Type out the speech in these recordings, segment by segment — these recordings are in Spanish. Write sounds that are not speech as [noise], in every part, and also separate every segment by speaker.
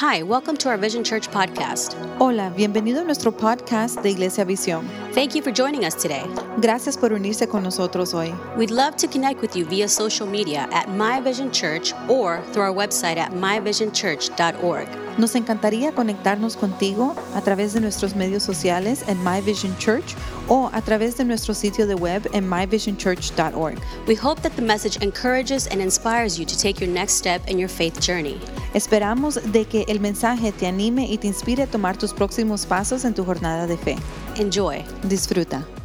Speaker 1: Hi, welcome to our Vision Church podcast.
Speaker 2: Hola, bienvenido a nuestro podcast de Iglesia Visión.
Speaker 1: Thank you for joining us today.
Speaker 2: Gracias por unirse con nosotros hoy.
Speaker 1: We'd love to connect with you via social media at My Vision Church or through our website at myvisionchurch.org.
Speaker 2: Nos encantaría conectarnos contigo a través de nuestros medios sociales en My Vision Church o a través de nuestro sitio de web en myvisionchurch.org.
Speaker 1: We hope that the message encourages and inspires you to take your next step in your faith journey.
Speaker 2: Esperamos de que el mensaje te anime y te inspire a tomar tus próximos pasos en tu jornada de fe.
Speaker 1: Enjoy.
Speaker 2: Disfruta.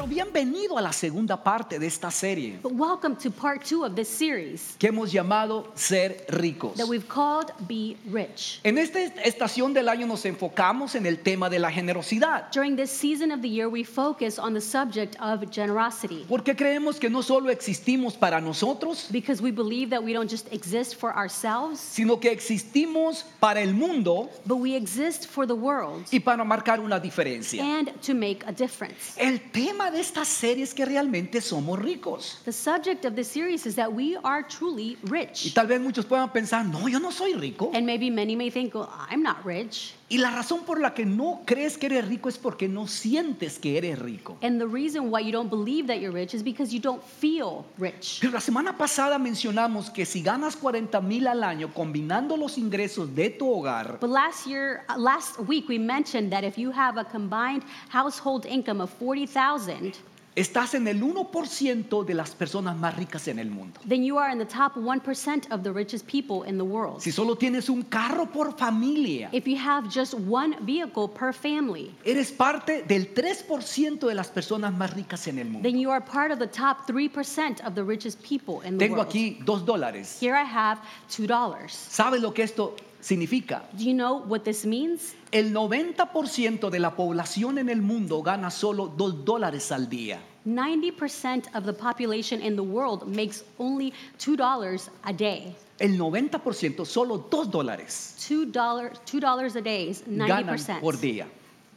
Speaker 3: Pero bienvenido a la segunda parte de esta serie
Speaker 4: But welcome to part two of this series
Speaker 3: que hemos llamado Ser ricos.
Speaker 4: that we've called Be Rich.
Speaker 3: En esta estación del año nos enfocamos en el tema de la generosidad,
Speaker 4: During this season of the year, we focus on the subject of generosity
Speaker 3: porque creemos que no solo existimos para nosotros,
Speaker 4: because we believe that we don't just exist for ourselves,
Speaker 3: sino que existimos para el mundo
Speaker 4: but we exist for the world
Speaker 3: y para marcar una diferencia.
Speaker 4: and to make a difference.
Speaker 3: El tema de esta serie es que realmente somos ricos.
Speaker 4: The subject of this series is that we are truly
Speaker 3: Y
Speaker 4: rich.
Speaker 3: tal vez muchos puedan pensar, no, yo no soy rico.
Speaker 4: And maybe many may think, well, I'm not rich.
Speaker 3: Y la razón por la que no crees que eres rico es porque no sientes que eres rico.
Speaker 4: And the reason why you don't believe that you're rich is because you don't feel rich.
Speaker 3: Pero la semana pasada mencionamos que si ganas 40 mil al año combinando los ingresos de tu hogar,
Speaker 4: But last year, uh, last week, we mentioned that if you have a combined household income of 40,000,
Speaker 3: estás en el 1% de las personas más ricas en el mundo.
Speaker 4: then you are in the top 1% of the richest people in the world.
Speaker 3: Si solo tienes un carro por familia,
Speaker 4: If you have just one vehicle per family,
Speaker 3: eres parte del 3% de las personas más ricas en el mundo.
Speaker 4: then you are part of the top 3% of the richest people in the
Speaker 3: Tengo
Speaker 4: world.
Speaker 3: aquí dos dólares.
Speaker 4: Here I have $2.
Speaker 3: ¿Sabes lo que esto significa?
Speaker 4: Do you know what this means?
Speaker 3: El 90% de la población en el mundo gana solo 2 dólares al día.
Speaker 4: 90% of the population in the world makes only $2 a day.
Speaker 3: El 90%, solo 2 dólares
Speaker 4: $2, $2 a day is
Speaker 3: ganan
Speaker 4: 90%.
Speaker 3: por día.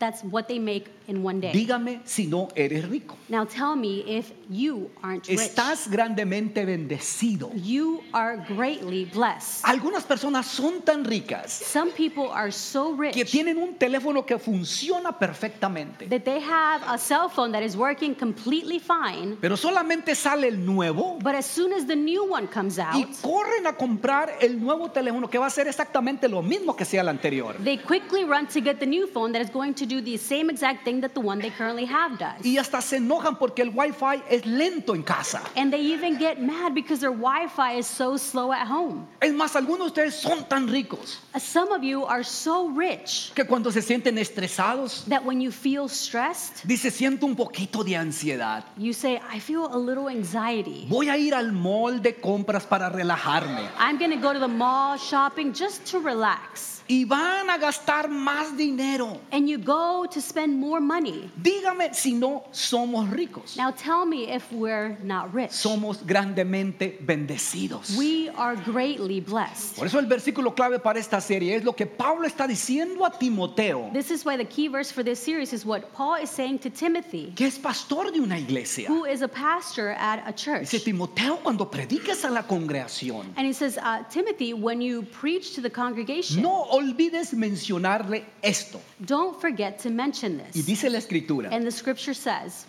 Speaker 4: That's what they make in one day.
Speaker 3: Dígame si no eres rico.
Speaker 4: Now tell me if you aren't rich.
Speaker 3: Estás grandemente bendecido.
Speaker 4: You are greatly blessed.
Speaker 3: Algunas personas son tan ricas
Speaker 4: Some people are so
Speaker 3: que
Speaker 4: rich
Speaker 3: tienen un teléfono que funciona perfectamente,
Speaker 4: that they have a cell phone that is working completely fine,
Speaker 3: pero solamente sale el nuevo
Speaker 4: but as soon as the new one comes
Speaker 3: y
Speaker 4: out,
Speaker 3: corren a comprar el nuevo teléfono que va a ser exactamente lo mismo que sea el anterior.
Speaker 4: they quickly run to get the new phone that is going to do the same exact thing that the one they currently have does.
Speaker 3: Y hasta se enojan porque el wifi es lento en casa.
Speaker 4: And they even get mad because their Wi-Fi is so slow at home.
Speaker 3: Es más, algunos de ustedes son tan ricos
Speaker 4: Uh, Some of you are so rich
Speaker 3: que cuando se sienten estresados,
Speaker 4: that when you feel stressed,
Speaker 3: dice, siento un poquito de ansiedad.
Speaker 4: You say, I feel a little anxiety.
Speaker 3: Voy a ir al mall de compras para relajarme.
Speaker 4: I'm going to go to the mall shopping just to relax.
Speaker 3: Y van a gastar más dinero.
Speaker 4: And you go to spend more money.
Speaker 3: Dígame si no somos ricos.
Speaker 4: Now tell me if we're not rich.
Speaker 3: Somos grandemente bendecidos.
Speaker 4: We are greatly blessed.
Speaker 3: Por eso el versículo clave para esta serie es lo que Pablo está diciendo a Timoteo,
Speaker 4: This is why the key verse for this series is what Paul is saying to Timothy,
Speaker 3: que es pastor de una iglesia.
Speaker 4: who is a pastor at a church.
Speaker 3: Dice Timoteo, cuando prediques a la congregación,
Speaker 4: And he says, uh, Timothy, when you preach to the congregation,
Speaker 3: no olvides mencionarle esto.
Speaker 4: don't forget to mention
Speaker 3: Y
Speaker 4: this.
Speaker 3: dice la escritura,
Speaker 4: And the scripture says,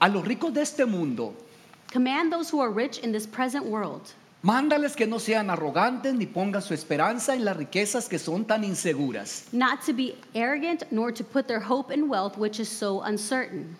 Speaker 3: a los ricos de este mundo,
Speaker 4: Command those who are rich in this present world.
Speaker 3: mándales que no sean arrogantes ni pongan su esperanza en las riquezas que son tan inseguras,
Speaker 4: not to be arrogant, nor to put their hope in wealth, which is so uncertain,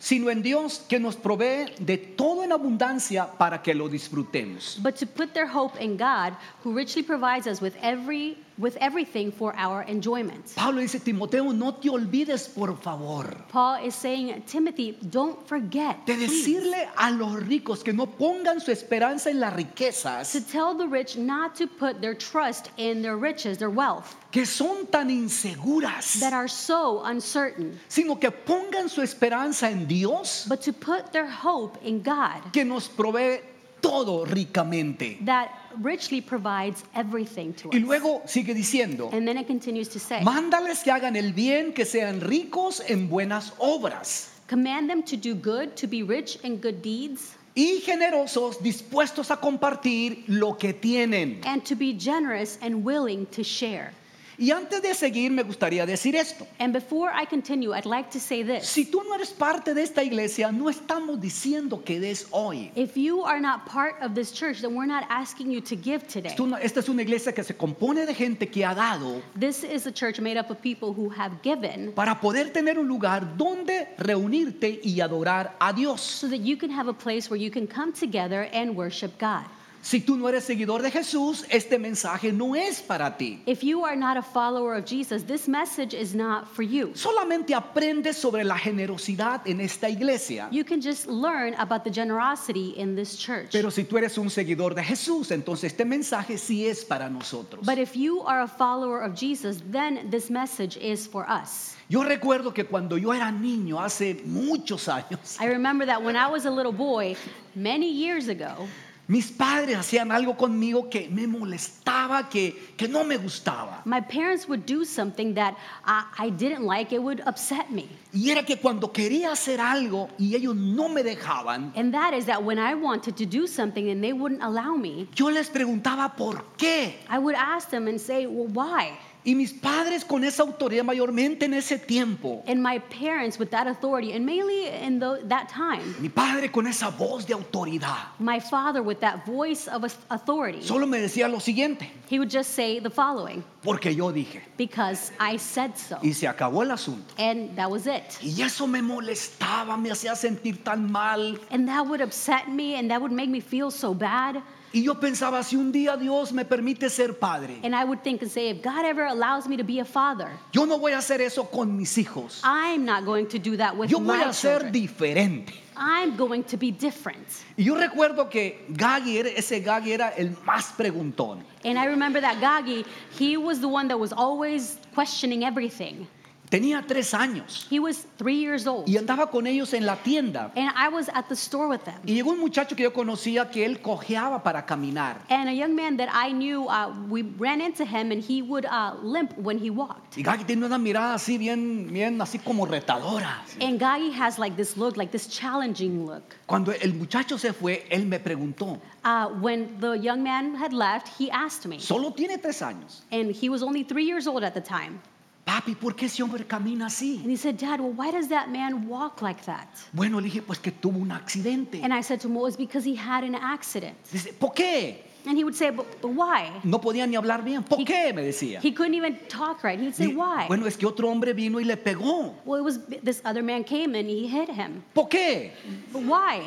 Speaker 3: sino en Dios que nos provee de todo en abundancia para que lo disfrutemos.
Speaker 4: but to put their hope in God, who richly provides us with every with everything for our enjoyment.
Speaker 3: Pablo dice, Timoteo, no te olvides, por favor,
Speaker 4: Paul is saying, Timothy, don't forget
Speaker 3: de
Speaker 4: please,
Speaker 3: decirle a los ricos que no pongan su esperanza en las
Speaker 4: to tell the rich not to put their trust in their riches, their wealth,
Speaker 3: que son tan inseguras,
Speaker 4: that are so uncertain,
Speaker 3: sino que pongan su esperanza en Dios,
Speaker 4: but to put their hope in God,
Speaker 3: que nos provee todo ricamente.
Speaker 4: that richly provides everything to
Speaker 3: Y
Speaker 4: us.
Speaker 3: luego sigue diciendo,
Speaker 4: And then it continues to say,
Speaker 3: mándales que hagan el bien, que sean ricos en buenas obras.
Speaker 4: Command them to do good, to be rich in good deeds,
Speaker 3: y generosos, dispuestos a compartir lo que tienen.
Speaker 4: and to be generous and willing to share.
Speaker 3: Y antes de seguir, me gustaría decir esto.
Speaker 4: And before I continue, I'd like to say this.
Speaker 3: Si tú no eres parte de esta iglesia, no estamos diciendo que des hoy.
Speaker 4: If you are not part of this church, then we're not asking you to give today.
Speaker 3: Esta es una iglesia que se compone de gente que ha dado
Speaker 4: This is a church made up of people who have given
Speaker 3: para poder tener un lugar donde reunirte y adorar a Dios.
Speaker 4: so that you can have a place where you can come together and worship God.
Speaker 3: Si tú no eres seguidor de Jesús, este mensaje no es para ti.
Speaker 4: If you are not a follower of Jesus, this message is not for you.
Speaker 3: Solamente aprende sobre la generosidad en esta iglesia.
Speaker 4: You can just learn about the generosity in this church.
Speaker 3: Pero si tú eres un seguidor de Jesús, entonces este mensaje sí es para nosotros.
Speaker 4: But if you are a follower of Jesus, then this message is for us.
Speaker 3: Yo recuerdo que cuando yo era niño, hace muchos años,
Speaker 4: I remember that when I was a little boy, many years ago,
Speaker 3: mis padres hacían algo conmigo que me molestaba, que, que no me gustaba.
Speaker 4: my parents would do something that I, I didn't like. It would upset me.
Speaker 3: Y era que cuando quería hacer algo y ellos no me dejaban,
Speaker 4: And that is that when I wanted to do something and they wouldn't allow me,
Speaker 3: yo les preguntaba por qué.
Speaker 4: I would ask them and say, Well, why?
Speaker 3: Y mis padres con esa autoridad mayormente en ese tiempo,
Speaker 4: And my parents with that authority, and mainly in tho- that time,
Speaker 3: mi padre con esa voz de autoridad,
Speaker 4: my father with that voice of au- authority,
Speaker 3: solo me decía lo siguiente,
Speaker 4: he would just say the following
Speaker 3: porque yo dije,
Speaker 4: because I said so.
Speaker 3: y se acabó el asunto.
Speaker 4: And that was it.
Speaker 3: Y eso me molestaba, me hacía sentir tan mal.
Speaker 4: And that would upset me and that would make me feel so bad.
Speaker 3: Y yo pensaba, si un día Dios me permite ser padre,
Speaker 4: And I would think and say, if God ever allows me to be a father,
Speaker 3: yo no voy a hacer eso con mis hijos.
Speaker 4: I'm not going to do that with
Speaker 3: Yo voy
Speaker 4: my
Speaker 3: a ser
Speaker 4: children.
Speaker 3: diferente.
Speaker 4: I'm going to be different.
Speaker 3: Y yo recuerdo que era- ese Gaggy era el más preguntón.
Speaker 4: And I remember that Gagi, he was the one that was always questioning everything.
Speaker 3: Tenía tres años
Speaker 4: He was three years old.
Speaker 3: y andaba con ellos en la tienda.
Speaker 4: And I was at the store with them.
Speaker 3: Y llegó un muchacho que yo conocía que él cojeaba para caminar.
Speaker 4: And a young man that I knew, uh, we ran into him and he would uh, limp when he walked.
Speaker 3: Y Gaggy tiene una mirada así bien, bien así como retadora.
Speaker 4: And Gagi has like this look, like this challenging look.
Speaker 3: Cuando el muchacho se fue, él me preguntó,
Speaker 4: Uh, when the young man had left, he asked me,
Speaker 3: solo tiene tres años.
Speaker 4: and he was only three years old at the time.
Speaker 3: Papi, ¿por qué ese hombre camina así?
Speaker 4: And he said, Dad, well, why does that man walk like that?
Speaker 3: Bueno, le dije, pues que tuvo un accidente.
Speaker 4: And I said to him, well, it's because he had an accident.
Speaker 3: Dice, ¿por qué?
Speaker 4: And he would say, but, but why?
Speaker 3: No podía ni hablar bien. ¿Por qué? Me decía.
Speaker 4: He couldn't even talk right. He'd say,
Speaker 3: Y,
Speaker 4: why?
Speaker 3: Bueno, es que otro hombre vino y le pegó.
Speaker 4: Well, it was this other man came and he hit him.
Speaker 3: ¿Por qué?
Speaker 4: But why?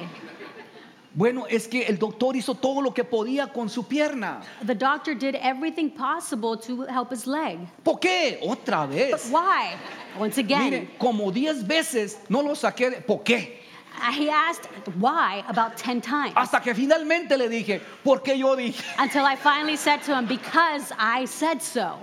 Speaker 3: Bueno, es que el doctor hizo todo lo que podía con su pierna.
Speaker 4: The doctor did everything possible to help his leg.
Speaker 3: ¿Por qué? Otra
Speaker 4: But
Speaker 3: vez.
Speaker 4: why? Once again,
Speaker 3: Mire, como 10 veces no lo saqué. de- ¿Por qué?
Speaker 4: he asked why about 10 times
Speaker 3: Hasta que finalmente le dije, ¿por qué yo dije?
Speaker 4: until I finally said to him, because I said so.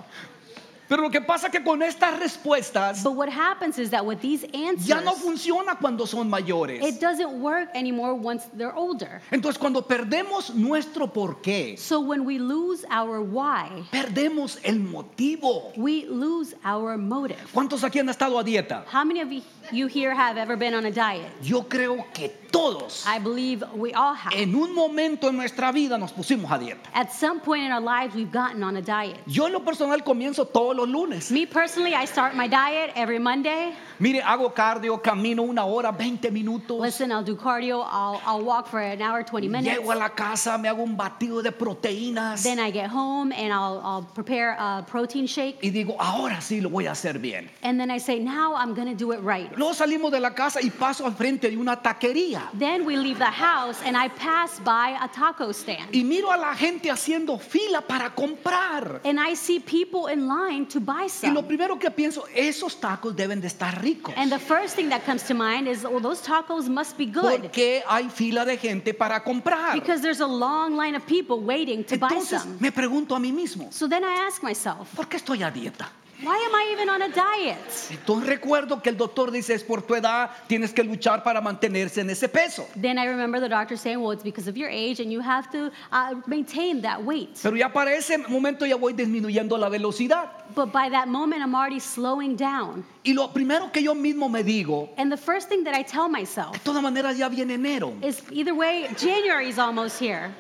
Speaker 3: Pero lo que pasa que con estas respuestas
Speaker 4: But what happens is that with these answers,
Speaker 3: ya no funciona cuando son mayores.
Speaker 4: it doesn't work anymore once they're older.
Speaker 3: Entonces cuando perdemos nuestro por qué,
Speaker 4: So when we lose our why,
Speaker 3: perdemos el motivo.
Speaker 4: we lose our motive.
Speaker 3: ¿Cuántos aquí han estado a dieta?
Speaker 4: How many of you here have ever been on a diet?
Speaker 3: Yo creo que todos
Speaker 4: I believe we all have.
Speaker 3: en un momento en nuestra vida nos pusimos a dieta.
Speaker 4: At some point in our lives, we've gotten on a diet.
Speaker 3: Yo en lo personal comienzo todos los lunes.
Speaker 4: Me personally, I start my diet every Monday.
Speaker 3: Mire, hago cardio, camino una hora, 20 minutos.
Speaker 4: Listen, I'll do cardio. I'll, I'll walk for an hour, 20 minutes.
Speaker 3: Llego a la casa, me hago un batido de proteínas
Speaker 4: Then I get home and I'll, I'll prepare a protein shake.
Speaker 3: y digo, ahora sí lo voy a hacer bien.
Speaker 4: And then I say, now I'm going to do it right.
Speaker 3: Luego salimos de la casa y paso al frente de una taquería
Speaker 4: Then we leave the house and I pass by a taco stand.
Speaker 3: y miro a la gente haciendo fila para comprar.
Speaker 4: And I see people in line to buy
Speaker 3: Y lo primero que pienso, esos tacos deben de estar ricos.
Speaker 4: And the first thing that comes to mind is, well, those tacos must be good.
Speaker 3: ¿Por qué hay fila de gente para comprar?
Speaker 4: Because there's a long line of people waiting to buy
Speaker 3: Entonces
Speaker 4: some.
Speaker 3: me pregunto a mí mismo,
Speaker 4: So then I ask myself,
Speaker 3: ¿por qué estoy a dieta?
Speaker 4: Why am I even on a diet?
Speaker 3: Entonces recuerdo que el doctor dice, es por tu edad, tienes que luchar para mantenerse en ese peso.
Speaker 4: Then I remember the doctor saying, well, it's because of your age and you have to uh, maintain that weight.
Speaker 3: Pero ya para ese momento ya voy disminuyendo la velocidad.
Speaker 4: But by that moment, I'm already slowing down.
Speaker 3: Y lo primero que yo mismo me digo,
Speaker 4: And the first thing that I tell myself
Speaker 3: de todas maneras ya viene enero.
Speaker 4: is either way, January is almost here.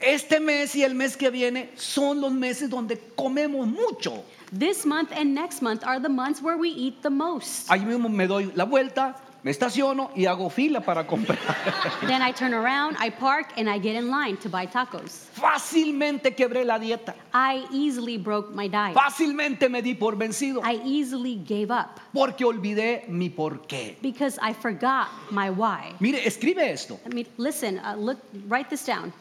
Speaker 3: Este mes y el mes que viene son los meses donde comemos mucho.
Speaker 4: This month and next month are the months where we eat the most.
Speaker 3: Ahí mismo me doy la vuelta, me estaciono y hago fila para comprar. [laughs]
Speaker 4: then I turn around, I park, and I get in line to buy tacos.
Speaker 3: Fácilmente quebré la dieta.
Speaker 4: I easily broke my diet.
Speaker 3: Fácilmente me di por vencido.
Speaker 4: I easily gave up
Speaker 3: Porque olvidé mi porqué.
Speaker 4: because I forgot my why.
Speaker 3: Mire, escribe esto.
Speaker 4: I mean, listen, uh, look, write this down.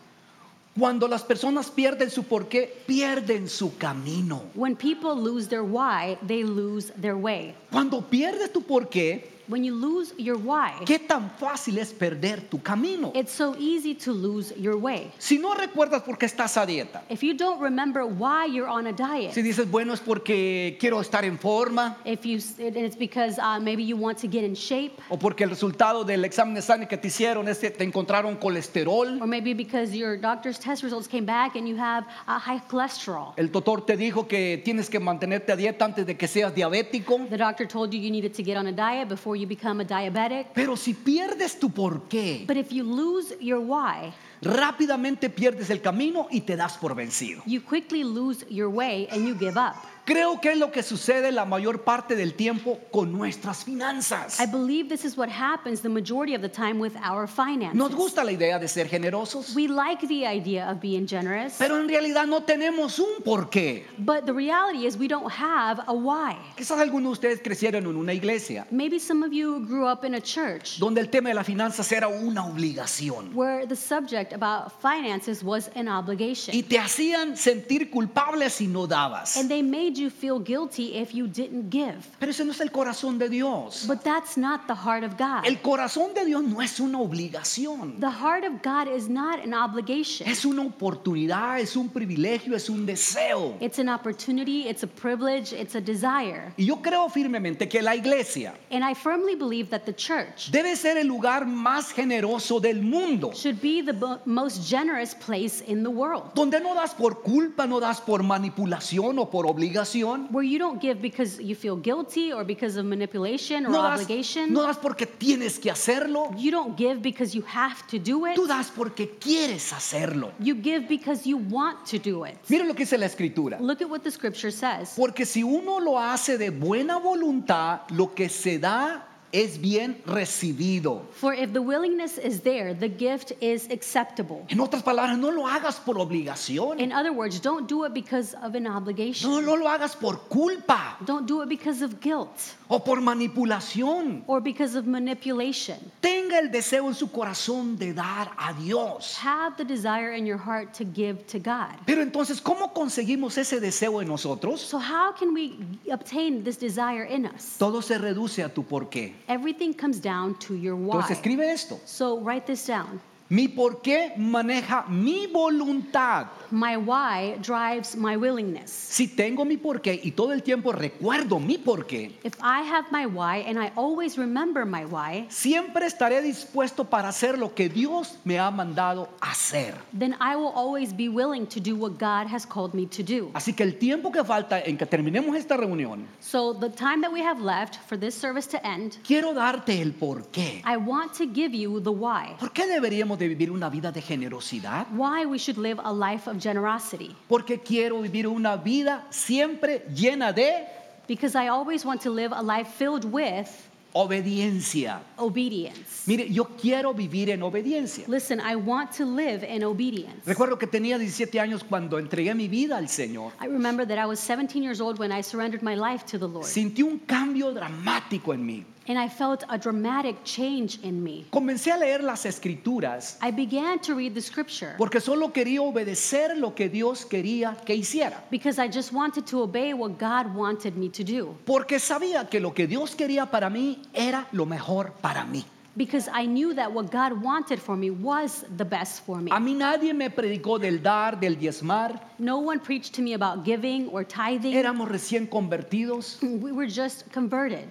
Speaker 3: Cuando las personas pierden su porqué, pierden su camino.
Speaker 4: When people lose their why, they lose their way.
Speaker 3: Cuando pierdes tu porqué,
Speaker 4: When you lose your why,
Speaker 3: ¿qué tan fácil es perder tu camino?
Speaker 4: it's so easy to lose your way.
Speaker 3: Si no recuerdas por qué estás a dieta,
Speaker 4: If you don't remember why you're on a diet,
Speaker 3: si dices, bueno, es porque quiero estar en forma,
Speaker 4: if you and it's because uh, maybe you want to get in shape,
Speaker 3: o porque el resultado del examen de sangre que te hicieron es que te encontraron colesterol,
Speaker 4: or maybe because your doctor's test results came back and you have uh, high cholesterol.
Speaker 3: el doctor te dijo que tienes que mantenerte a dieta antes de que seas diabético.
Speaker 4: The doctor told you you needed to get on a diet before you become a diabetic.
Speaker 3: Pero si pierdes tu porqué,
Speaker 4: But if you lose your why,
Speaker 3: rápidamente pierdes el camino y te das por vencido.
Speaker 4: you quickly lose your way and you give up.
Speaker 3: Creo que es lo que sucede la mayor parte del tiempo con nuestras finanzas.
Speaker 4: I believe this is what happens the majority of the time with our finances.
Speaker 3: Nos gusta la idea de ser generosos,
Speaker 4: We like the idea of being generous,
Speaker 3: pero en realidad no tenemos un porqué.
Speaker 4: but the reality is we don't have a why.
Speaker 3: Quizás algunos de ustedes crecieron en una iglesia
Speaker 4: Maybe some of you grew up in a church
Speaker 3: donde el tema de las finanzas era una obligación
Speaker 4: where the subject about finances was an
Speaker 3: y
Speaker 4: obligation.
Speaker 3: te hacían sentir culpable si no dabas.
Speaker 4: And they made you feel guilty if you didn't give.
Speaker 3: Pero ese no es el corazón de Dios.
Speaker 4: But that's not the heart of God.
Speaker 3: El corazón de Dios no es una obligación.
Speaker 4: The heart of God is not an obligation.
Speaker 3: Es una oportunidad, es un privilegio, es un deseo.
Speaker 4: It's an opportunity, it's a privilege, it's a desire.
Speaker 3: Y yo creo firmemente que la iglesia
Speaker 4: And I firmly believe that the church
Speaker 3: debe ser el lugar más generoso del mundo.
Speaker 4: should be the most generous place in the world.
Speaker 3: Donde no das por culpa, no das por manipulación o por obligación.
Speaker 4: Where you don't give because you feel guilty or because of manipulation or
Speaker 3: No das,
Speaker 4: obligation.
Speaker 3: no das porque tienes que hacerlo.
Speaker 4: You don't give because you have to do it.
Speaker 3: Tú das porque quieres hacerlo.
Speaker 4: You give because you want to do it.
Speaker 3: Mira lo que dice la escritura.
Speaker 4: Look at what the scripture says.
Speaker 3: Porque si uno lo hace de buena voluntad, lo que se da es bien recibido.
Speaker 4: For if the willingness is there, the gift is acceptable.
Speaker 3: En otras palabras, no lo hagas por obligación.
Speaker 4: In other words, don't do it because of an obligation.
Speaker 3: No, no lo hagas por culpa
Speaker 4: Don't do it because of guilt
Speaker 3: o por manipulación.
Speaker 4: or because of manipulation.
Speaker 3: Tenga el deseo en su corazón de dar a Dios.
Speaker 4: Have the desire in your heart to give to God.
Speaker 3: Pero entonces, ¿cómo conseguimos ese deseo en nosotros?
Speaker 4: So, how can we obtain this desire in us?
Speaker 3: Todo se reduce a tu porqué.
Speaker 4: Everything comes down to your
Speaker 3: Entonces,
Speaker 4: why.
Speaker 3: escribe esto.
Speaker 4: So, write this down.
Speaker 3: Mi porqué maneja mi voluntad.
Speaker 4: My why drives my willingness.
Speaker 3: Si tengo mi porqué y todo el tiempo recuerdo mi porqué,
Speaker 4: If I have my why and I always remember my why,
Speaker 3: siempre estaré dispuesto para hacer lo que Dios me ha mandado hacer.
Speaker 4: then I will always be willing to do what God has called me to do.
Speaker 3: Así que el tiempo que falta en que terminemos esta reunión,
Speaker 4: So, the time that we have left for this service to end,
Speaker 3: quiero darte el porqué.
Speaker 4: I want to give you the why.
Speaker 3: ¿Por qué deberíamos de vivir una vida de generosidad?
Speaker 4: Why we should live a life of generosity.
Speaker 3: Porque quiero vivir una vida siempre llena de
Speaker 4: Because I always want to live a life filled with
Speaker 3: obediencia.
Speaker 4: obedience.
Speaker 3: Mire, yo quiero vivir en obediencia.
Speaker 4: Listen, I want to live in obedience.
Speaker 3: Recuerdo que tenía 17 años cuando entregué mi vida al Señor.
Speaker 4: I remember that I was 17 years old when I surrendered my life to the Lord.
Speaker 3: Sentí un cambio dramático en mí.
Speaker 4: And I felt a dramatic change in me.
Speaker 3: Comencé a leer las escrituras
Speaker 4: I began to read the scripture
Speaker 3: porque solo quería obedecer lo que Dios quería que hiciera.
Speaker 4: because I just wanted to obey what God wanted me to do.
Speaker 3: Porque sabía que lo que Dios quería para mí era lo mejor para mí.
Speaker 4: because I knew that what God wanted for me was the best for me.
Speaker 3: A mí nadie me predicó del dar, del diezmar.
Speaker 4: No one preached to me about giving or tithing.
Speaker 3: Éramos recién convertidos.
Speaker 4: We were just converted.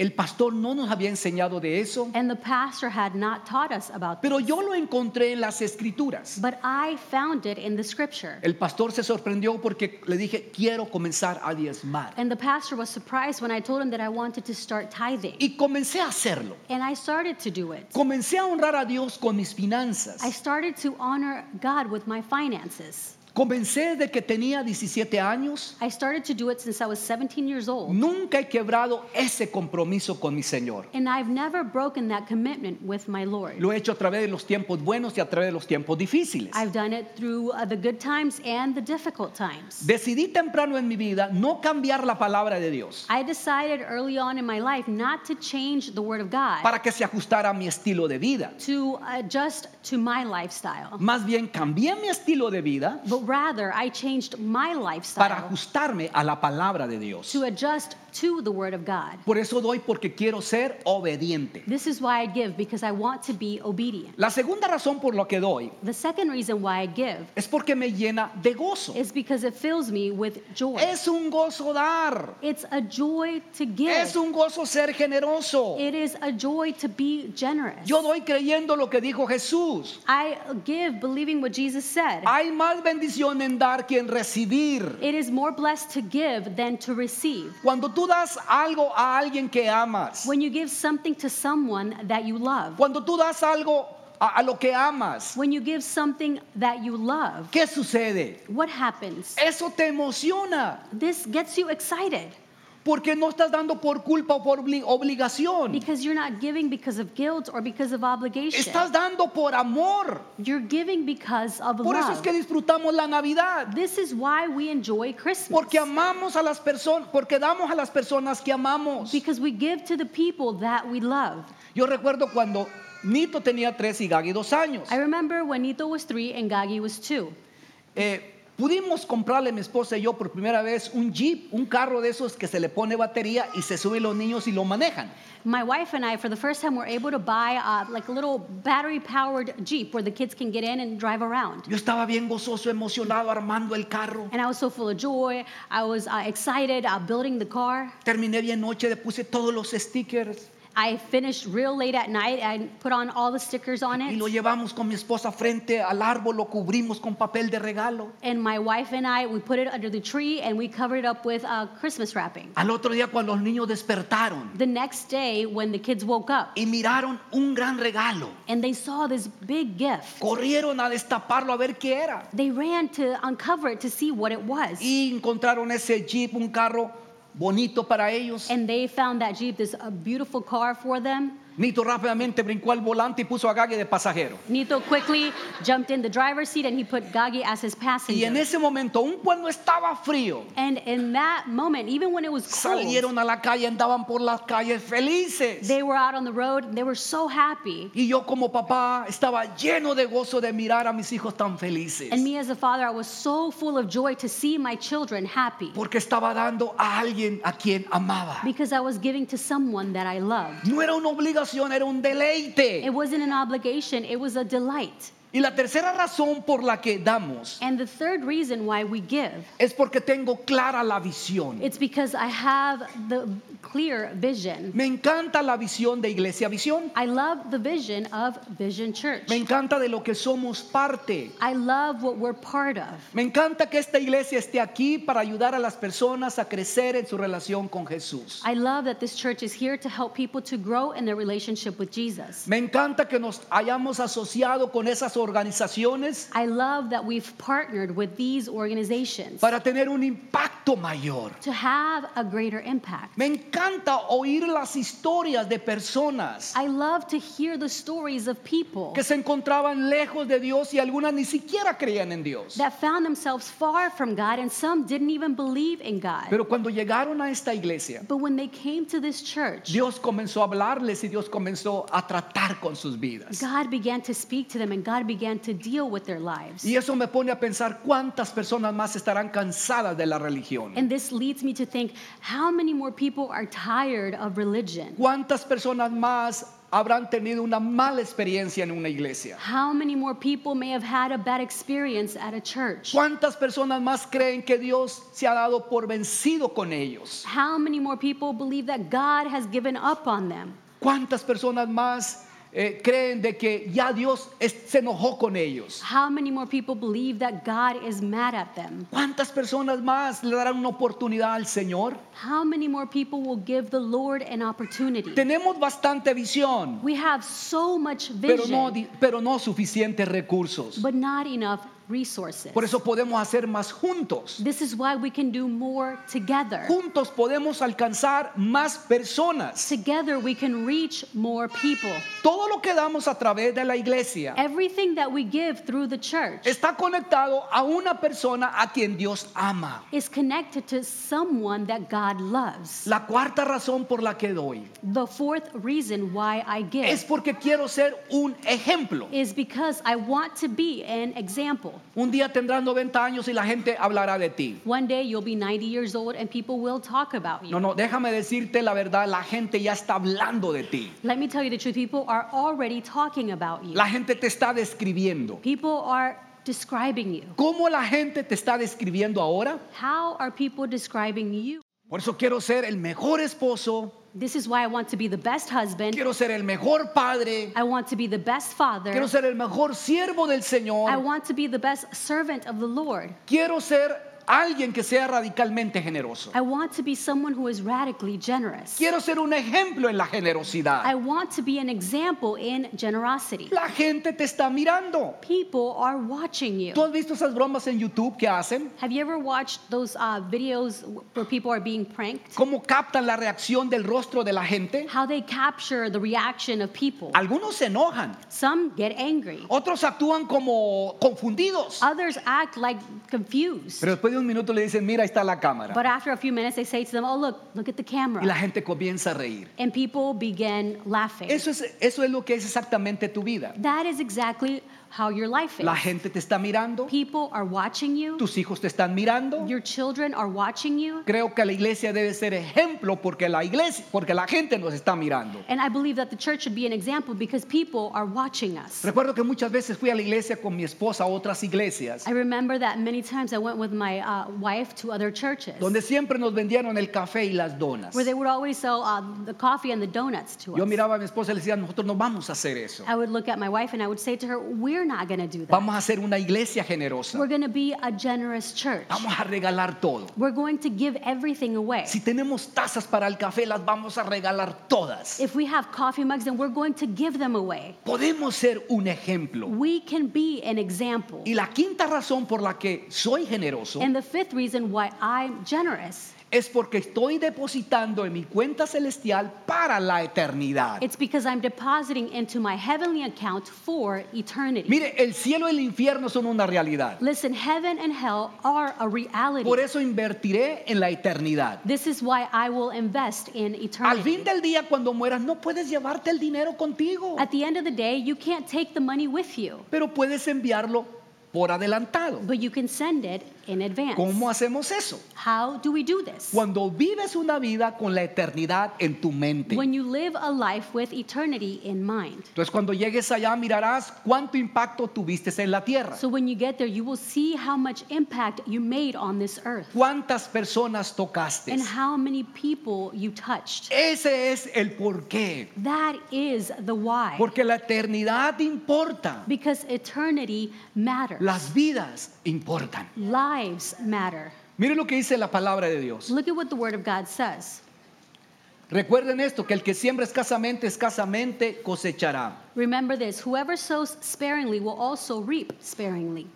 Speaker 3: El pastor no nos había enseñado de eso.
Speaker 4: And the pastor had not taught us about
Speaker 3: Pero yo lo encontré en las escrituras.
Speaker 4: But I found it in the scripture.
Speaker 3: El pastor se sorprendió porque le dije, quiero comenzar a diezmar.
Speaker 4: And the pastor was surprised when I told him that I wanted to start tithing.
Speaker 3: Y comencé a hacerlo.
Speaker 4: And I started to do it.
Speaker 3: Comencé a honrar a Dios con mis finanzas.
Speaker 4: I started to honor God with my finances.
Speaker 3: Comencé desde que tenía 17 años.
Speaker 4: I started to do it since I was 17 years old.
Speaker 3: Nunca he quebrado ese compromiso con mi Señor.
Speaker 4: And I've never broken that commitment with my Lord.
Speaker 3: Lo he hecho a través de los tiempos buenos y a través de los tiempos difíciles.
Speaker 4: I've done it through uh, the good times and the difficult times.
Speaker 3: Decidí temprano en mi vida no cambiar la palabra de Dios
Speaker 4: I decided early on in my life not to change the Word of God
Speaker 3: para que se ajustara a mi estilo de vida.
Speaker 4: to adjust to my lifestyle.
Speaker 3: Más bien cambié mi estilo de vida
Speaker 4: But rather, I changed my
Speaker 3: para
Speaker 4: lifestyle
Speaker 3: ajustarme a la palabra de Dios.
Speaker 4: to adjust to the Word of God.
Speaker 3: Por eso doy porque quiero ser obediente.
Speaker 4: This is why I give because I want to be obedient.
Speaker 3: La segunda razón por la que doy
Speaker 4: The second reason why I give
Speaker 3: es porque me llena de gozo.
Speaker 4: is because it fills me with joy.
Speaker 3: Es un gozo dar.
Speaker 4: It's a joy to give.
Speaker 3: Es un gozo ser generoso.
Speaker 4: It is a joy to be generous.
Speaker 3: Yo doy creyendo lo que dijo Jesús.
Speaker 4: I give believing what Jesus said.
Speaker 3: Hay más bendición en dar que en recibir.
Speaker 4: It is more blessed to give than to receive.
Speaker 3: Cuando tú das algo a alguien que amas,
Speaker 4: When you give something to someone that you love,
Speaker 3: cuando tú das algo a, a lo que amas,
Speaker 4: when you give something that you love,
Speaker 3: ¿qué sucede?
Speaker 4: what happens?
Speaker 3: Eso te emociona.
Speaker 4: This gets you excited
Speaker 3: porque no estás dando por culpa o por obli- obligación.
Speaker 4: because you're not giving because of guilt or because of obligation.
Speaker 3: Estás dando por amor.
Speaker 4: You're giving because of
Speaker 3: Por eso es
Speaker 4: love.
Speaker 3: que disfrutamos la Navidad.
Speaker 4: This is why we enjoy Christmas.
Speaker 3: Porque amamos a las personas, porque damos a las personas que amamos.
Speaker 4: Because we give to the people that we love.
Speaker 3: Yo recuerdo cuando Nito tenía tres y Gagi dos años.
Speaker 4: I remember when Nito was three and Gagi was two.
Speaker 3: Eh, pudimos comprarle mi esposa y yo por primera vez un Jeep, un carro de esos que se le pone batería y se suben los niños y lo manejan.
Speaker 4: My wife and I, for the first time, were able to buy uh, like a little battery-powered Jeep where the kids can get in and drive around.
Speaker 3: Yo estaba bien gozoso, emocionado, armando el carro.
Speaker 4: And I was so full of joy. I was uh, excited uh, building the car.
Speaker 3: Terminé bien noche, le puse todos los stickers
Speaker 4: I finished real late at night. I put on all the stickers on
Speaker 3: y
Speaker 4: it.
Speaker 3: lo llevamos con mi esposa frente al árbol, lo cubrimos con papel de regalo.
Speaker 4: And my wife and I, we put it under the tree and we covered it up with uh, Christmas wrapping.
Speaker 3: Al otro día cuando los niños despertaron
Speaker 4: The next day, when the kids woke up
Speaker 3: y miraron un gran regalo,
Speaker 4: and they saw this big gift,
Speaker 3: corrieron a destaparlo a ver qué era.
Speaker 4: they ran to uncover it to see what it was.
Speaker 3: Y encontraron ese Jeep, un carro bonito para ellos.
Speaker 4: And they found that Jeep, this a beautiful car for them.
Speaker 3: Nito rápidamente brincó al volante y puso a Gagi de pasajero.
Speaker 4: Nito quickly jumped in the driver's seat and he put Gagi as his
Speaker 3: Y
Speaker 4: passenger.
Speaker 3: en ese momento, aun cuando estaba frío,
Speaker 4: and in that moment, even when it was cold,
Speaker 3: salieron a la calle, andaban por las calles felices.
Speaker 4: they were out on the road and they were so happy.
Speaker 3: Y yo como papá estaba lleno de gozo de mirar a mis hijos tan felices.
Speaker 4: And me as a father, I was so full of joy to see my children happy
Speaker 3: Porque estaba dando a alguien a quien amaba.
Speaker 4: because I was giving to someone that I loved.
Speaker 3: No era una obligación, era un deleite.
Speaker 4: It wasn't an obligation, it was a delight.
Speaker 3: Y la tercera razón por la que damos
Speaker 4: And the third reason why we give,
Speaker 3: es porque tengo clara la visión.
Speaker 4: it's because I have the clear vision.
Speaker 3: Me encanta la visión de Iglesia Visión.
Speaker 4: I love the vision of Vision Church.
Speaker 3: Me encanta de lo que somos parte.
Speaker 4: I love what we're part of.
Speaker 3: Me encanta que esta iglesia esté aquí para ayudar a las personas a crecer en su relación con Jesús.
Speaker 4: I love that this church is here to help people to grow in their relationship with Jesus.
Speaker 3: Me encanta que nos hayamos asociado con esas organizaciones
Speaker 4: I love that we've partnered with these organizations
Speaker 3: para tener un impacto mayor.
Speaker 4: to have a greater impact.
Speaker 3: Me encanta oír las historias de personas
Speaker 4: I love to hear the stories of people
Speaker 3: que se encontraban lejos de Dios y algunas ni siquiera creían en Dios.
Speaker 4: that found themselves far from God and some didn't even believe in God.
Speaker 3: Pero cuando llegaron a esta iglesia,
Speaker 4: But when they came to this church,
Speaker 3: Dios comenzó a hablarles y Dios comenzó a tratar con sus vidas.
Speaker 4: God began to speak to them and God began to deal with their lives.
Speaker 3: Y eso me pone a pensar cuántas personas más estarán cansadas de la religión.
Speaker 4: And this leads me to think how many more people are tired of religion?
Speaker 3: ¿Cuántas personas más habrán tenido una mala experiencia en una iglesia?
Speaker 4: How many more people may have had a bad experience at a church?
Speaker 3: ¿Cuántas personas más creen que Dios se ha dado por vencido con ellos?
Speaker 4: How many more people believe that God has given up on them?
Speaker 3: ¿Cuántas personas más eh, creen de que ya Dios es- se enojó con ellos?
Speaker 4: How many more people believe that God is mad at them?
Speaker 3: ¿Cuántas personas más le darán una oportunidad al Señor?
Speaker 4: How many more people will give the Lord an opportunity?
Speaker 3: Tenemos bastante visión,
Speaker 4: We have so much
Speaker 3: pero no,
Speaker 4: vision,
Speaker 3: di- pero no suficientes recursos.
Speaker 4: but not enough resources.
Speaker 3: Por eso podemos hacer más juntos.
Speaker 4: This is why we can do more together.
Speaker 3: Juntos podemos alcanzar más personas.
Speaker 4: Together we can reach more people.
Speaker 3: Todo lo que damos a través de la iglesia
Speaker 4: Everything that we give through the church
Speaker 3: está conectado a una persona a quien Dios ama.
Speaker 4: is connected to someone that God loves.
Speaker 3: La cuarta razón por la que doy
Speaker 4: The fourth reason why I
Speaker 3: es
Speaker 4: give
Speaker 3: porque quiero ser un ejemplo.
Speaker 4: is because I want to be an example.
Speaker 3: Un día tendrás 90 años y la gente hablará de ti.
Speaker 4: One day you'll be 90 years old and people will talk about you.
Speaker 3: No, no, déjame decirte la verdad, la gente ya está hablando de ti.
Speaker 4: Let me tell you the truth, people are already talking about you.
Speaker 3: La gente te está describiendo.
Speaker 4: People are describing you.
Speaker 3: ¿Cómo la gente te está describiendo ahora?
Speaker 4: How are people describing you?
Speaker 3: Por eso quiero ser el mejor esposo,
Speaker 4: This is why I want to be the best husband.
Speaker 3: quiero ser el mejor padre,
Speaker 4: I want to be the best father.
Speaker 3: quiero ser el mejor siervo del Señor.
Speaker 4: I want to be the best servant of the Lord.
Speaker 3: quiero ser alguien que sea radicalmente generoso.
Speaker 4: I want to be someone who is radically generous.
Speaker 3: Quiero ser un ejemplo en la
Speaker 4: I
Speaker 3: generosidad.
Speaker 4: want to be an example in generosity.
Speaker 3: La gente te está mirando.
Speaker 4: People are watching you.
Speaker 3: ¿Tú has visto esas bromas en YouTube que hacen?
Speaker 4: Have you ever watched those uh, videos where people are being pranked?
Speaker 3: ¿Cómo captan la reacción del rostro de la gente?
Speaker 4: How they capture the reaction of people.
Speaker 3: Algunos se enojan,
Speaker 4: Some get angry.
Speaker 3: otros actúan como confundidos.
Speaker 4: Others act like confused.
Speaker 3: Pero después de un minuto le dicen, mira, ahí está la
Speaker 4: But
Speaker 3: cámara.
Speaker 4: after a few minutes, they say to them, Oh, look, look at the
Speaker 3: Y la
Speaker 4: camera.
Speaker 3: gente comienza a reír.
Speaker 4: And people begin laughing.
Speaker 3: Eso es, eso es lo que es exactamente tu vida.
Speaker 4: That is exactly how your life is.
Speaker 3: La gente te está mirando,
Speaker 4: People are watching you,
Speaker 3: tus hijos te están mirando.
Speaker 4: your children are watching you.
Speaker 3: Creo que la iglesia debe ser ejemplo porque la iglesia, porque la gente nos está mirando.
Speaker 4: And I believe that the church should be an example because people are watching us.
Speaker 3: Recuerdo que muchas veces fui a la iglesia con mi esposa a otras iglesias,
Speaker 4: I remember that many times I went with my uh, wife to other churches
Speaker 3: donde siempre nos vendieron el café y las donas.
Speaker 4: where they would always sell uh, the coffee and the donuts to
Speaker 3: Yo
Speaker 4: us.
Speaker 3: miraba a mi esposa y le decía, nosotros no vamos a hacer eso.
Speaker 4: I would look at my wife and I would say to her, We're not going to do that.
Speaker 3: Vamos a hacer una iglesia generosa.
Speaker 4: We're going to be a generous church.
Speaker 3: Vamos a regalar todo.
Speaker 4: We're going to give everything away.
Speaker 3: Si tenemos tazas para el café, las vamos a regalar todas.
Speaker 4: If we have coffee mugs, then we're going to give them away.
Speaker 3: Podemos ser un ejemplo.
Speaker 4: We can be an example.
Speaker 3: Y la quinta razón por la que soy generoso
Speaker 4: And the fifth reason why I'm generous,
Speaker 3: es porque estoy depositando en mi cuenta celestial para la eternidad.
Speaker 4: it's because I'm depositing into my heavenly account for eternity.
Speaker 3: Mire, el cielo y el infierno son una realidad.
Speaker 4: Listen, heaven and hell are a reality.
Speaker 3: Por eso invertiré en la eternidad.
Speaker 4: This is why I will invest in
Speaker 3: Al fin
Speaker 4: eternity.
Speaker 3: del día, cuando mueras, no puedes llevarte el dinero contigo,
Speaker 4: At the end of the day, you can't take the money with you,
Speaker 3: pero puedes enviarlo por adelantado.
Speaker 4: but you can send it in advance.
Speaker 3: ¿Cómo hacemos eso?
Speaker 4: How do we do this?
Speaker 3: Cuando vives una vida con la eternidad en tu mente.
Speaker 4: When you live a life with eternity in mind.
Speaker 3: Entonces cuando llegues allá mirarás cuánto impacto tuviste en la tierra.
Speaker 4: So when you get there, you will see how much impact you made on this earth
Speaker 3: Cuántas personas tocaste.
Speaker 4: and how many people you touched.
Speaker 3: Ese es el porqué.
Speaker 4: That is the why.
Speaker 3: Porque la eternidad importa.
Speaker 4: Because eternity matters.
Speaker 3: Las vidas importan.
Speaker 4: Lives matter.
Speaker 3: Mire lo que dice la palabra de Dios.
Speaker 4: Look at what the Word of God says.
Speaker 3: Recuerden esto, que el que siembra escasamente, escasamente cosechará.
Speaker 4: Remember this whoever sows sparingly will also reap sparingly,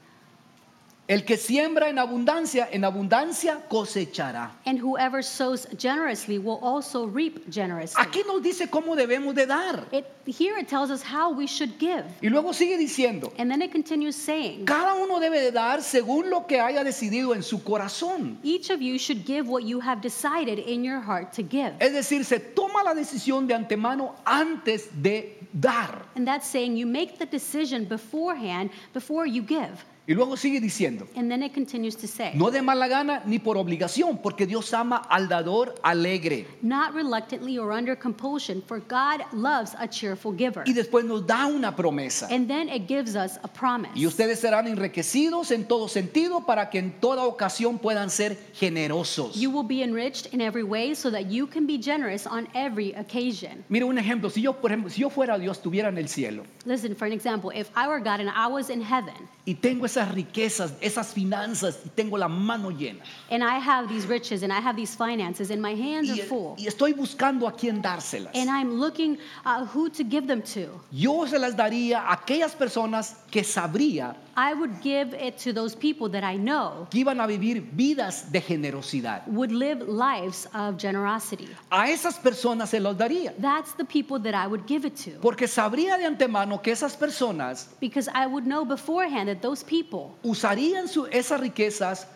Speaker 3: El que siembra en abundancia, en abundancia cosechará.
Speaker 4: and whoever sows generously will also reap generously.
Speaker 3: Aquí nos dice cómo debemos de dar.
Speaker 4: It, here it tells us how we should give.
Speaker 3: Y luego sigue diciendo,
Speaker 4: And then it continues saying,
Speaker 3: cada uno debe de dar según lo que haya decidido en su corazón.
Speaker 4: Each of you should give what you have decided in your heart to give.
Speaker 3: Es decir, se toma la decisión de antemano antes de dar.
Speaker 4: And that's saying you make the decision beforehand before you give.
Speaker 3: Y luego sigue diciendo,
Speaker 4: And then it continues to say,
Speaker 3: no de mala gana ni por obligación, porque Dios ama al dador alegre.
Speaker 4: not reluctantly or under compulsion, for God loves a cheerful giver.
Speaker 3: Y después nos da una promesa.
Speaker 4: And then it gives us a promise.
Speaker 3: Y ustedes serán enriquecidos en todo sentido para que en toda ocasión puedan ser generosos.
Speaker 4: You will be enriched in every way so that you can be generous on every occasion.
Speaker 3: Mire un ejemplo, si yo, por ejemplo, si yo fuera Dios, estuviera en el cielo
Speaker 4: Listen, for an example, if I were God and I was in heaven
Speaker 3: y tengo esas riquezas, esas finanzas y tengo la mano llena.
Speaker 4: And I have these riches and I have these finances and my hands are
Speaker 3: y,
Speaker 4: full.
Speaker 3: y estoy buscando a quién dárselas,
Speaker 4: and I'm looking uh, who to give them to,
Speaker 3: yo se las daría a aquellas personas que sabría
Speaker 4: I would give it to those people that I know
Speaker 3: que iban a vivir vidas de generosidad.
Speaker 4: would live lives of generosity.
Speaker 3: A esas personas se los daría,
Speaker 4: That's the people that I would give it to.
Speaker 3: porque sabría de antemano que esas personas
Speaker 4: Because I would know beforehand that those people
Speaker 3: usarían su- esas riquezas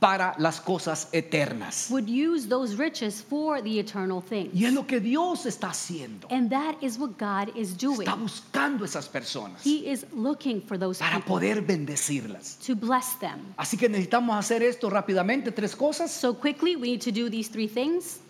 Speaker 3: para las cosas eternas.
Speaker 4: would use those riches for the eternal things.
Speaker 3: Y es lo que Dios está haciendo.
Speaker 4: And that is what God is doing.
Speaker 3: Está buscando esas personas
Speaker 4: He is looking for those
Speaker 3: para
Speaker 4: people
Speaker 3: poder bendecirlas.
Speaker 4: to bless them.
Speaker 3: Así que necesitamos hacer esto rápidamente, tres cosas.
Speaker 4: So quickly, we need to do these three things.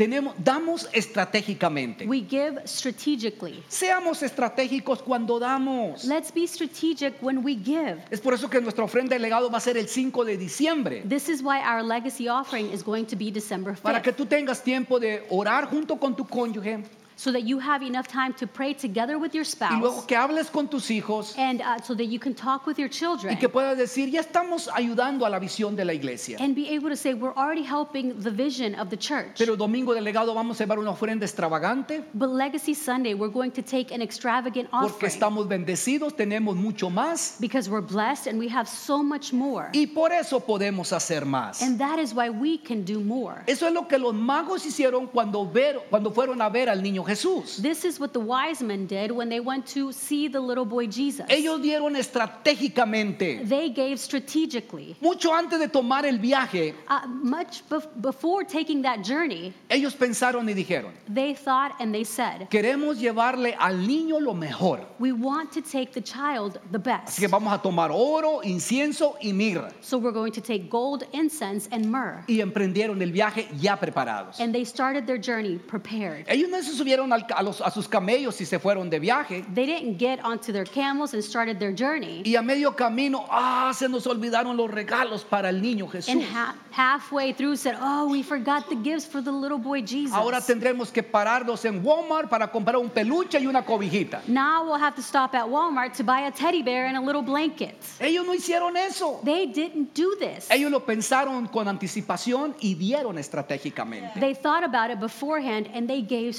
Speaker 3: Tenemos, damos estratégicamente.
Speaker 4: We give strategically.
Speaker 3: Seamos estratégicos cuando damos.
Speaker 4: Let's be strategic when we give.
Speaker 3: Es por eso que nuestra ofrenda de legado va a ser el 5 de diciembre.
Speaker 4: This is why our legacy offering is going to be December
Speaker 3: Para que
Speaker 4: 5th,
Speaker 3: tú tengas tiempo de orar junto con tu cónyuge
Speaker 4: so that you have enough time to pray together with your
Speaker 3: y luego
Speaker 4: spouse
Speaker 3: que hables con tus hijos
Speaker 4: and uh, so that you can talk with your children
Speaker 3: y que puedas decir, ya estamos ayudando a la visión de la iglesia.
Speaker 4: and be able to say, We're already helping the vision of the church.
Speaker 3: Pero domingo de legado vamos a llevar una ofrenda extravagante
Speaker 4: But Legacy Sunday, we're going to take an extravagant
Speaker 3: porque
Speaker 4: offering
Speaker 3: estamos bendecidos, tenemos mucho más
Speaker 4: because we're blessed and we have so much more.
Speaker 3: y por eso podemos hacer más.
Speaker 4: And that is why we can do more.
Speaker 3: Eso es lo que los magos hicieron cuando, ver, cuando fueron a ver al niño Jesús.
Speaker 4: This is what the wise men did when they went to see the little boy Jesus.
Speaker 3: Ellos dieron estratégicamente,
Speaker 4: They gave strategically.
Speaker 3: mucho antes de tomar el viaje,
Speaker 4: Uh, much bef- before taking that journey,
Speaker 3: ellos pensaron y dijeron,
Speaker 4: they thought and they said,
Speaker 3: queremos llevarle al niño lo mejor.
Speaker 4: We want to take the child the best.
Speaker 3: Así que vamos a tomar oro, incienso y mirra.
Speaker 4: So we're going to take gold, incense, and myrrh.
Speaker 3: Y emprendieron el viaje ya preparados.
Speaker 4: And they started their journey prepared.
Speaker 3: Ellos no se subieron al- a, los- a sus camellos y se fueron de viaje.
Speaker 4: They didn't get onto their camels and started their journey.
Speaker 3: Y a medio camino, ah, se nos olvidaron los regalos para el niño Jesús.
Speaker 4: And ha- halfway through said, Oh, we forgot the gifts for the little boy Jesus.
Speaker 3: Ahora tendremos que pararnos en Walmart para comprar un peluche y una cobijita.
Speaker 4: Now we'll have to stop at Walmart to buy a teddy bear and a little blanket.
Speaker 3: Ellos no hicieron eso.
Speaker 4: They didn't do this.
Speaker 3: Ellos lo pensaron con anticipación y dieron estratégicamente.
Speaker 4: They thought about it beforehand and they gave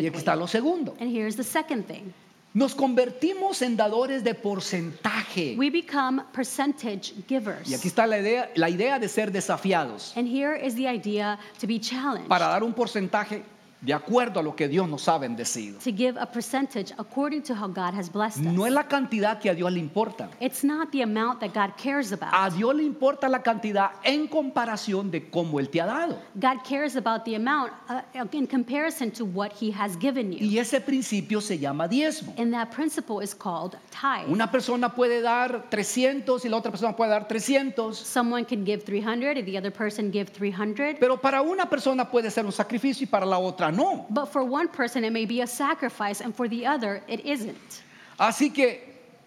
Speaker 3: Y aquí está lo segundo.
Speaker 4: And here's the second thing
Speaker 3: Nos convertimos en dadores de porcentaje.
Speaker 4: we become percentage givers.
Speaker 3: Y aquí está la idea, la idea de ser desafiados
Speaker 4: And here is the idea to be challenged.
Speaker 3: para dar un porcentaje de acuerdo a lo que Dios nos ha bendecido.
Speaker 4: to give a percentage according to how God has blessed us.
Speaker 3: No es la cantidad que a Dios le importa.
Speaker 4: It's not the amount that God cares about.
Speaker 3: A Dios le importa la cantidad en comparación de cómo Él te ha dado.
Speaker 4: God cares about the amount uh, in comparison to what He has given you.
Speaker 3: Y ese principio se llama diezmo.
Speaker 4: And that principle is called tithe.
Speaker 3: Una persona puede dar 300 y la otra persona puede dar 300.
Speaker 4: Someone can give 300 and the other person give 300.
Speaker 3: Pero para una persona puede ser un sacrificio y para la otra no.
Speaker 4: But for one person, it may be a sacrifice, and for the other, it isn't.
Speaker 3: Así que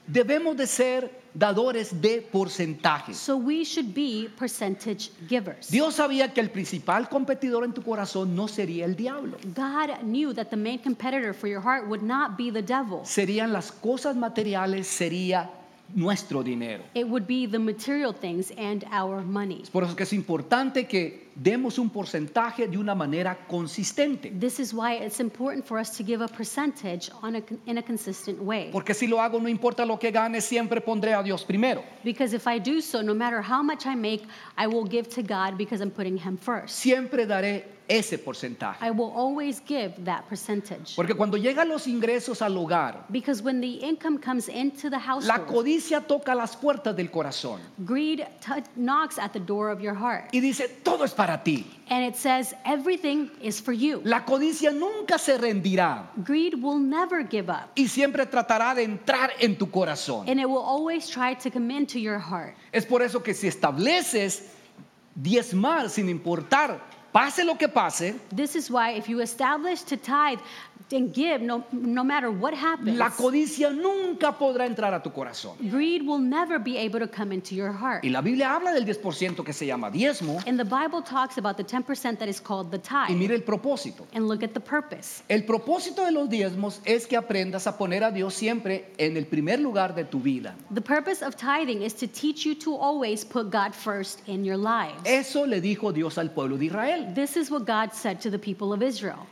Speaker 3: debemos de ser dadores de porcentajes.
Speaker 4: So we should be percentage givers.
Speaker 3: Dios sabía que el principal competidor en tu corazón no sería el diablo.
Speaker 4: God knew that the main competitor for your heart would not be the devil.
Speaker 3: Serían las cosas materiales, sería nuestro dinero.
Speaker 4: It would be the material things and our money.
Speaker 3: Es por eso que es importante que demos un porcentaje de una manera consistente.
Speaker 4: This is why it's important for us to give a percentage on a, in a consistent way.
Speaker 3: Porque si lo hago, no importa lo que gane, siempre pondré a Dios primero.
Speaker 4: Because if I do so, no matter how much I make, I will give to God because I'm putting Him first.
Speaker 3: Siempre daré ese porcentaje.
Speaker 4: I will always give that percentage.
Speaker 3: Porque cuando llegan los ingresos al hogar,
Speaker 4: Because when the income comes into the
Speaker 3: la
Speaker 4: household,
Speaker 3: codicia toca las puertas del corazón
Speaker 4: greed t- knocks at the door of your heart.
Speaker 3: y dice, todo es para para ti.
Speaker 4: And it says everything is for you.
Speaker 3: La codicia nunca se rendirá
Speaker 4: Greed will never give up.
Speaker 3: y siempre tratará de entrar en tu corazón.
Speaker 4: And it will always try to come into your heart.
Speaker 3: Es por eso que si estableces diezmar sin importar, pase lo que pase,
Speaker 4: This is why if you establish to tithe and give, no, no matter what happens,
Speaker 3: la codicia nunca podrá entrar a tu corazón.
Speaker 4: greed will never be able to come into your heart.
Speaker 3: Y la Biblia habla del 10% que se llama diezmo
Speaker 4: And the Bible talks about the 10% that is called the
Speaker 3: y
Speaker 4: tithe.
Speaker 3: el propósito.
Speaker 4: And look at the purpose.
Speaker 3: El propósito de los diezmos es que aprendas a poner a Dios siempre en el primer lugar de tu vida.
Speaker 4: The purpose of tithing is to teach you to always put God first in your lives.
Speaker 3: Eso le dijo Dios al pueblo de Israel.
Speaker 4: This is what God said to the people of Israel.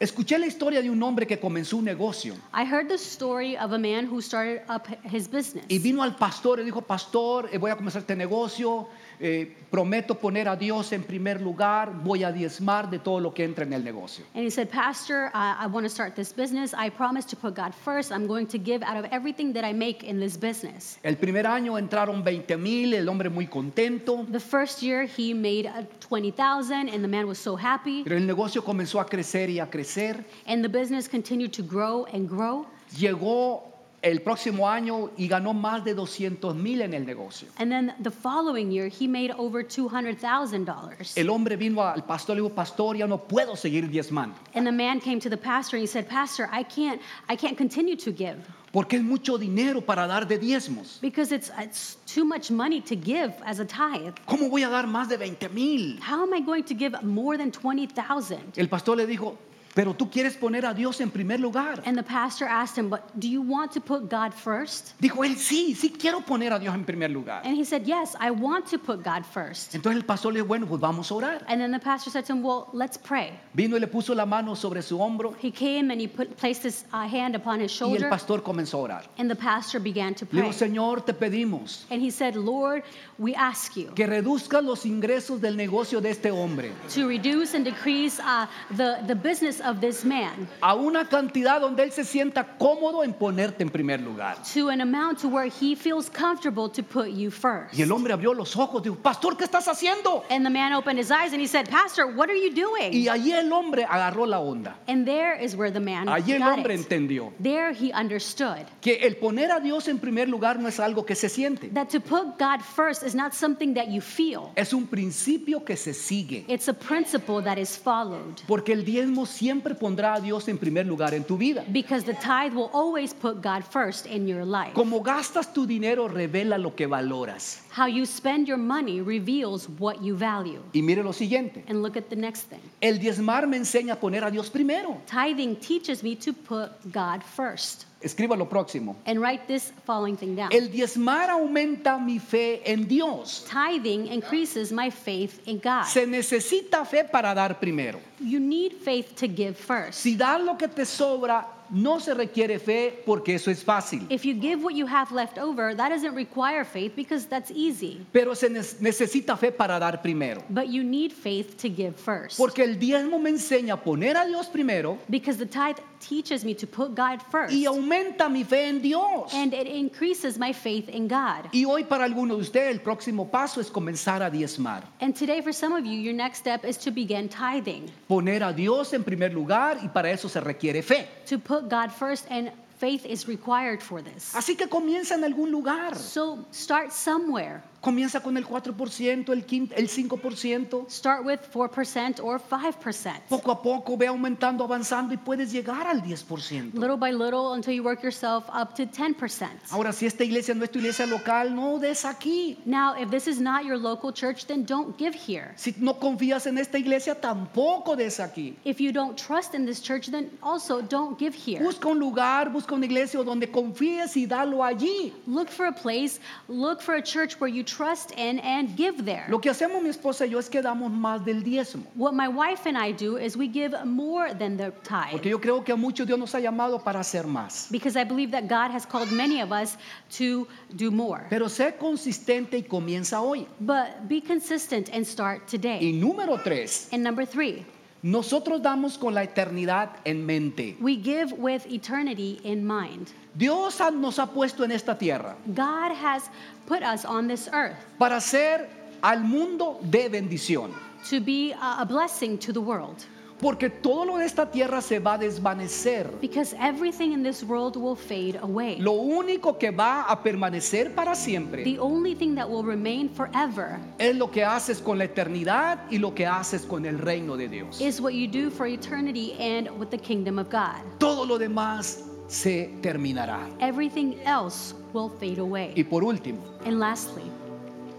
Speaker 3: Escuché la historia de un hombre que comenzó un negocio
Speaker 4: I heard the story of a man who started up his business.
Speaker 3: y vino al pastor y dijo, pastor, eh, voy a comenzar este negocio, eh, prometo poner a Dios en primer lugar, voy a diezmar de todo lo que entra en el negocio.
Speaker 4: And he said, Pastor, I, I want to start this business. I promise to put God first. I'm going to give out of everything that I make in this business.
Speaker 3: El primer año entraron 20 mil, el hombre muy contento,
Speaker 4: The first year he made uh, 20,000 and the man was so happy.
Speaker 3: pero el negocio comenzó a crecer y a crecer.
Speaker 4: And the business continued to grow and grow.
Speaker 3: Llegó el próximo año y ganó más de 200 mil en el negocio.
Speaker 4: And then the following year he made over $200,000.
Speaker 3: El hombre vino al pastor y dijo, pastor, ya no puedo seguir diezmando,
Speaker 4: And the man came to the pastor and he said, Pastor, I can't, I can't continue to give
Speaker 3: porque es mucho dinero para dar de diezmos.
Speaker 4: because it's, it's too much money to give as a tithe.
Speaker 3: ¿Cómo voy a dar más de 20 mil?
Speaker 4: How am I going to give more than 20,000?
Speaker 3: El pastor le dijo, pero tú quieres poner a Dios en primer lugar.
Speaker 4: And the pastor asked him, But do you want to put God first?
Speaker 3: Dijo él, sí, sí quiero poner a Dios en primer lugar.
Speaker 4: And he said, Yes, I want to put God first.
Speaker 3: Entonces el pastor le dijo, bueno, pues vamos a orar.
Speaker 4: And then the pastor said to him, Well, let's pray.
Speaker 3: Vino y le puso la mano sobre su hombro
Speaker 4: He came and he put, placed his uh, hand upon his
Speaker 3: y el
Speaker 4: shoulder,
Speaker 3: pastor comenzó a orar.
Speaker 4: and the pastor began to
Speaker 3: Le
Speaker 4: pray.
Speaker 3: dijo, Señor, te pedimos
Speaker 4: And he said, Lord, we ask you
Speaker 3: que reduzcas los ingresos del negocio de este hombre
Speaker 4: to reduce and decrease uh, the, the business of this man
Speaker 3: a una cantidad donde él se sienta cómodo en ponerte en primer lugar.
Speaker 4: to an amount to where he feels comfortable to put you first.
Speaker 3: Y el hombre abrió los ojos, dijo, pastor, ¿qué estás haciendo?
Speaker 4: And the man opened his eyes and he said, Pastor, what are you doing?
Speaker 3: Y allí el hombre agarró la onda.
Speaker 4: And there is where the man
Speaker 3: Allí el
Speaker 4: got
Speaker 3: hombre
Speaker 4: it.
Speaker 3: entendió
Speaker 4: There he understood
Speaker 3: que el poner a Dios en primer lugar no es algo que se siente,
Speaker 4: that to put God first is not something that you feel.
Speaker 3: es un principio que se sigue.
Speaker 4: It's a principle that is followed
Speaker 3: Porque el diezmo siempre pondrá a Dios en primer lugar en tu vida.
Speaker 4: because the tithe will always put God first in your life.
Speaker 3: Como gastas tu dinero revela lo que valoras.
Speaker 4: How you spend your money reveals what you value.
Speaker 3: Y mire lo siguiente,
Speaker 4: And look at the next thing.
Speaker 3: el diezmar me enseña a poner a Dios primero.
Speaker 4: Tithing teaches me to put God first.
Speaker 3: Escriba lo próximo.
Speaker 4: And write this following thing down.
Speaker 3: El diezmar aumenta mi fe en Dios.
Speaker 4: Tithing increases my faith in God.
Speaker 3: Se necesita fe para dar primero.
Speaker 4: You need faith to give first.
Speaker 3: Si das lo que te sobra, no se requiere fe porque eso es fácil.
Speaker 4: If you give what you have left over, that doesn't require faith because that's easy.
Speaker 3: Pero se ne- necesita fe para dar primero.
Speaker 4: But you need faith to give first.
Speaker 3: Porque el diezmo me enseña a poner a Dios primero
Speaker 4: Because the tithe teaches me to put God first.
Speaker 3: y aumenta mi fe en Dios.
Speaker 4: And it increases my faith in God.
Speaker 3: Y hoy para algunos de ustedes el próximo paso es comenzar a diezmar.
Speaker 4: And today, for some of you, your next step is to begin tithing,
Speaker 3: Poner a Dios en primer lugar y para eso se requiere fe.
Speaker 4: to put God first, and faith is required for this.
Speaker 3: Así que comienza en algún lugar.
Speaker 4: So start somewhere.
Speaker 3: Comienza con el 4%, el, quin- el 5%.
Speaker 4: Start with 4% or 5%.
Speaker 3: Poco a poco ve aumentando, avanzando y puedes llegar al 10%.
Speaker 4: Little by little until you work yourself up to 10%.
Speaker 3: Ahora, si esta iglesia no es tu iglesia local, no des aquí.
Speaker 4: Now, if this is not your local church, then don't give here.
Speaker 3: Si no confías en esta iglesia, tampoco des aquí.
Speaker 4: If you don't trust in this church, then also don't give here.
Speaker 3: Busca un lugar, busca una iglesia donde confíes y dalo allí.
Speaker 4: Look for a place, look for a church where you trust in and give there.
Speaker 3: Lo que hacemos mi esposa y yo es que damos más del diezmo.
Speaker 4: What my wife and I do is we give more than the tithe.
Speaker 3: Porque yo creo que a muchos Dios nos ha llamado para hacer más.
Speaker 4: Because I believe that God has called many of us to do more.
Speaker 3: Pero sé consistente y comienza hoy.
Speaker 4: But be consistent and start
Speaker 3: Y
Speaker 4: today.
Speaker 3: número tres,
Speaker 4: And number three,
Speaker 3: nosotros damos con la eternidad en mente.
Speaker 4: we give with eternity in mind.
Speaker 3: Dios nos ha puesto en esta tierra
Speaker 4: God has put us on this earth
Speaker 3: para hacer al mundo de bendición.
Speaker 4: to be a a blessing to the world.
Speaker 3: Porque todo lo de esta tierra se va a desvanecer.
Speaker 4: Because everything in this world will fade away.
Speaker 3: Lo único que va a permanecer para siempre
Speaker 4: The only thing that will remain forever
Speaker 3: es lo que haces con la eternidad y lo que haces con el reino de Dios.
Speaker 4: is what you do for eternity and with the kingdom of God.
Speaker 3: Todo lo demás se terminará.
Speaker 4: Everything else will fade
Speaker 3: Y
Speaker 4: away.
Speaker 3: por último,
Speaker 4: And lastly,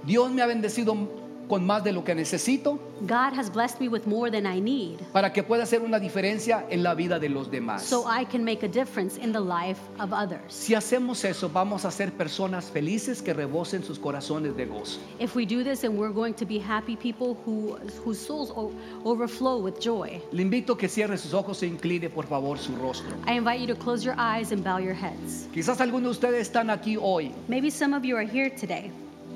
Speaker 3: Dios me ha bendecido con más de lo que necesito
Speaker 4: God has blessed me with more than I need
Speaker 3: para que pueda hacer una diferencia en la vida de los demás.
Speaker 4: so I can make a difference in the life of others.
Speaker 3: Si hacemos eso, vamos a ser personas felices que rebosen sus corazones de gozo.
Speaker 4: If we do this, and we're going to be happy people who, whose souls o- overflow with joy.
Speaker 3: Le invito a que cierre sus ojos e incline por favor su rostro.
Speaker 4: I invite you to close your eyes and bow your heads.
Speaker 3: Quizás algunos de ustedes están aquí hoy.
Speaker 4: Maybe some of you are here today,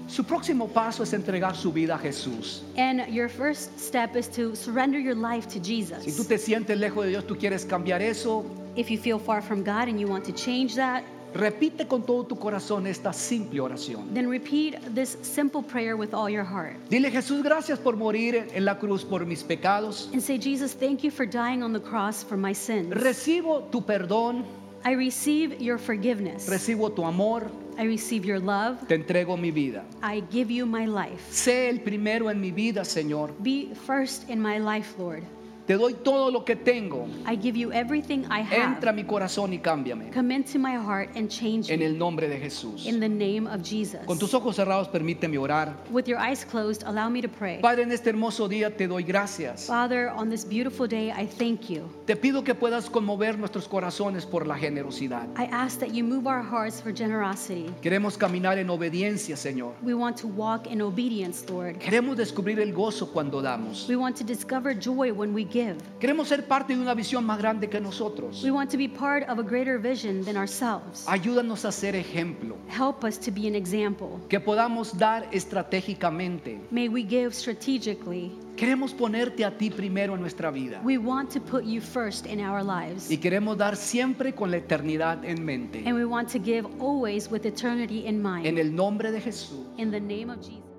Speaker 3: Su próximo paso es entregar su vida a Jesús.
Speaker 4: and your first step is to surrender your life to
Speaker 3: Si tú
Speaker 4: Jesus.
Speaker 3: te sientes lejos de Dios, tú quieres cambiar eso,
Speaker 4: If you feel far from God and you want to change that,
Speaker 3: repite con todo tu corazón esta simple oración.
Speaker 4: then repeat this simple prayer with all your heart.
Speaker 3: Dile Jesús, gracias por morir en la cruz por mis pecados.
Speaker 4: And say, Jesus, thank you for dying on the cross for my sins.
Speaker 3: Recibo tu perdón,
Speaker 4: I receive your forgiveness.
Speaker 3: recibo tu amor,
Speaker 4: I receive your love.
Speaker 3: te entrego mi vida.
Speaker 4: I give you my life.
Speaker 3: Sé el primero en mi vida, Señor.
Speaker 4: Be first in my life, Lord.
Speaker 3: Te doy todo lo que tengo.
Speaker 4: I give you everything I
Speaker 3: Entra a
Speaker 4: have.
Speaker 3: mi corazón y cámbiame.
Speaker 4: Come into my heart and change
Speaker 3: En
Speaker 4: me
Speaker 3: el nombre de Jesús.
Speaker 4: in the name of Jesus.
Speaker 3: Con tus ojos cerrados, permíteme orar.
Speaker 4: With your eyes closed, allow me to pray.
Speaker 3: Padre, en este hermoso día te doy gracias.
Speaker 4: Father, on this beautiful day, I thank you.
Speaker 3: Te pido que puedas conmover nuestros corazones por la generosidad.
Speaker 4: I ask that you move our hearts for generosity.
Speaker 3: Queremos caminar en obediencia, Señor.
Speaker 4: We want to walk in obedience, Lord.
Speaker 3: Queremos descubrir el gozo cuando damos.
Speaker 4: We want to discover joy when we give.
Speaker 3: Queremos ser parte de una visión más grande que nosotros.
Speaker 4: We want to be part of a greater vision than ourselves.
Speaker 3: Ayúdanos a ser ejemplo.
Speaker 4: Help us to be an example.
Speaker 3: Que podamos dar estratégicamente.
Speaker 4: May we give strategically.
Speaker 3: Queremos ponerte a ti primero en nuestra vida.
Speaker 4: We want to put you first in our lives.
Speaker 3: Y queremos dar siempre con la eternidad en mente.
Speaker 4: And we want to give always with eternity in
Speaker 3: En
Speaker 4: mind.
Speaker 3: el nombre de Jesús.
Speaker 4: In the name of Jesus.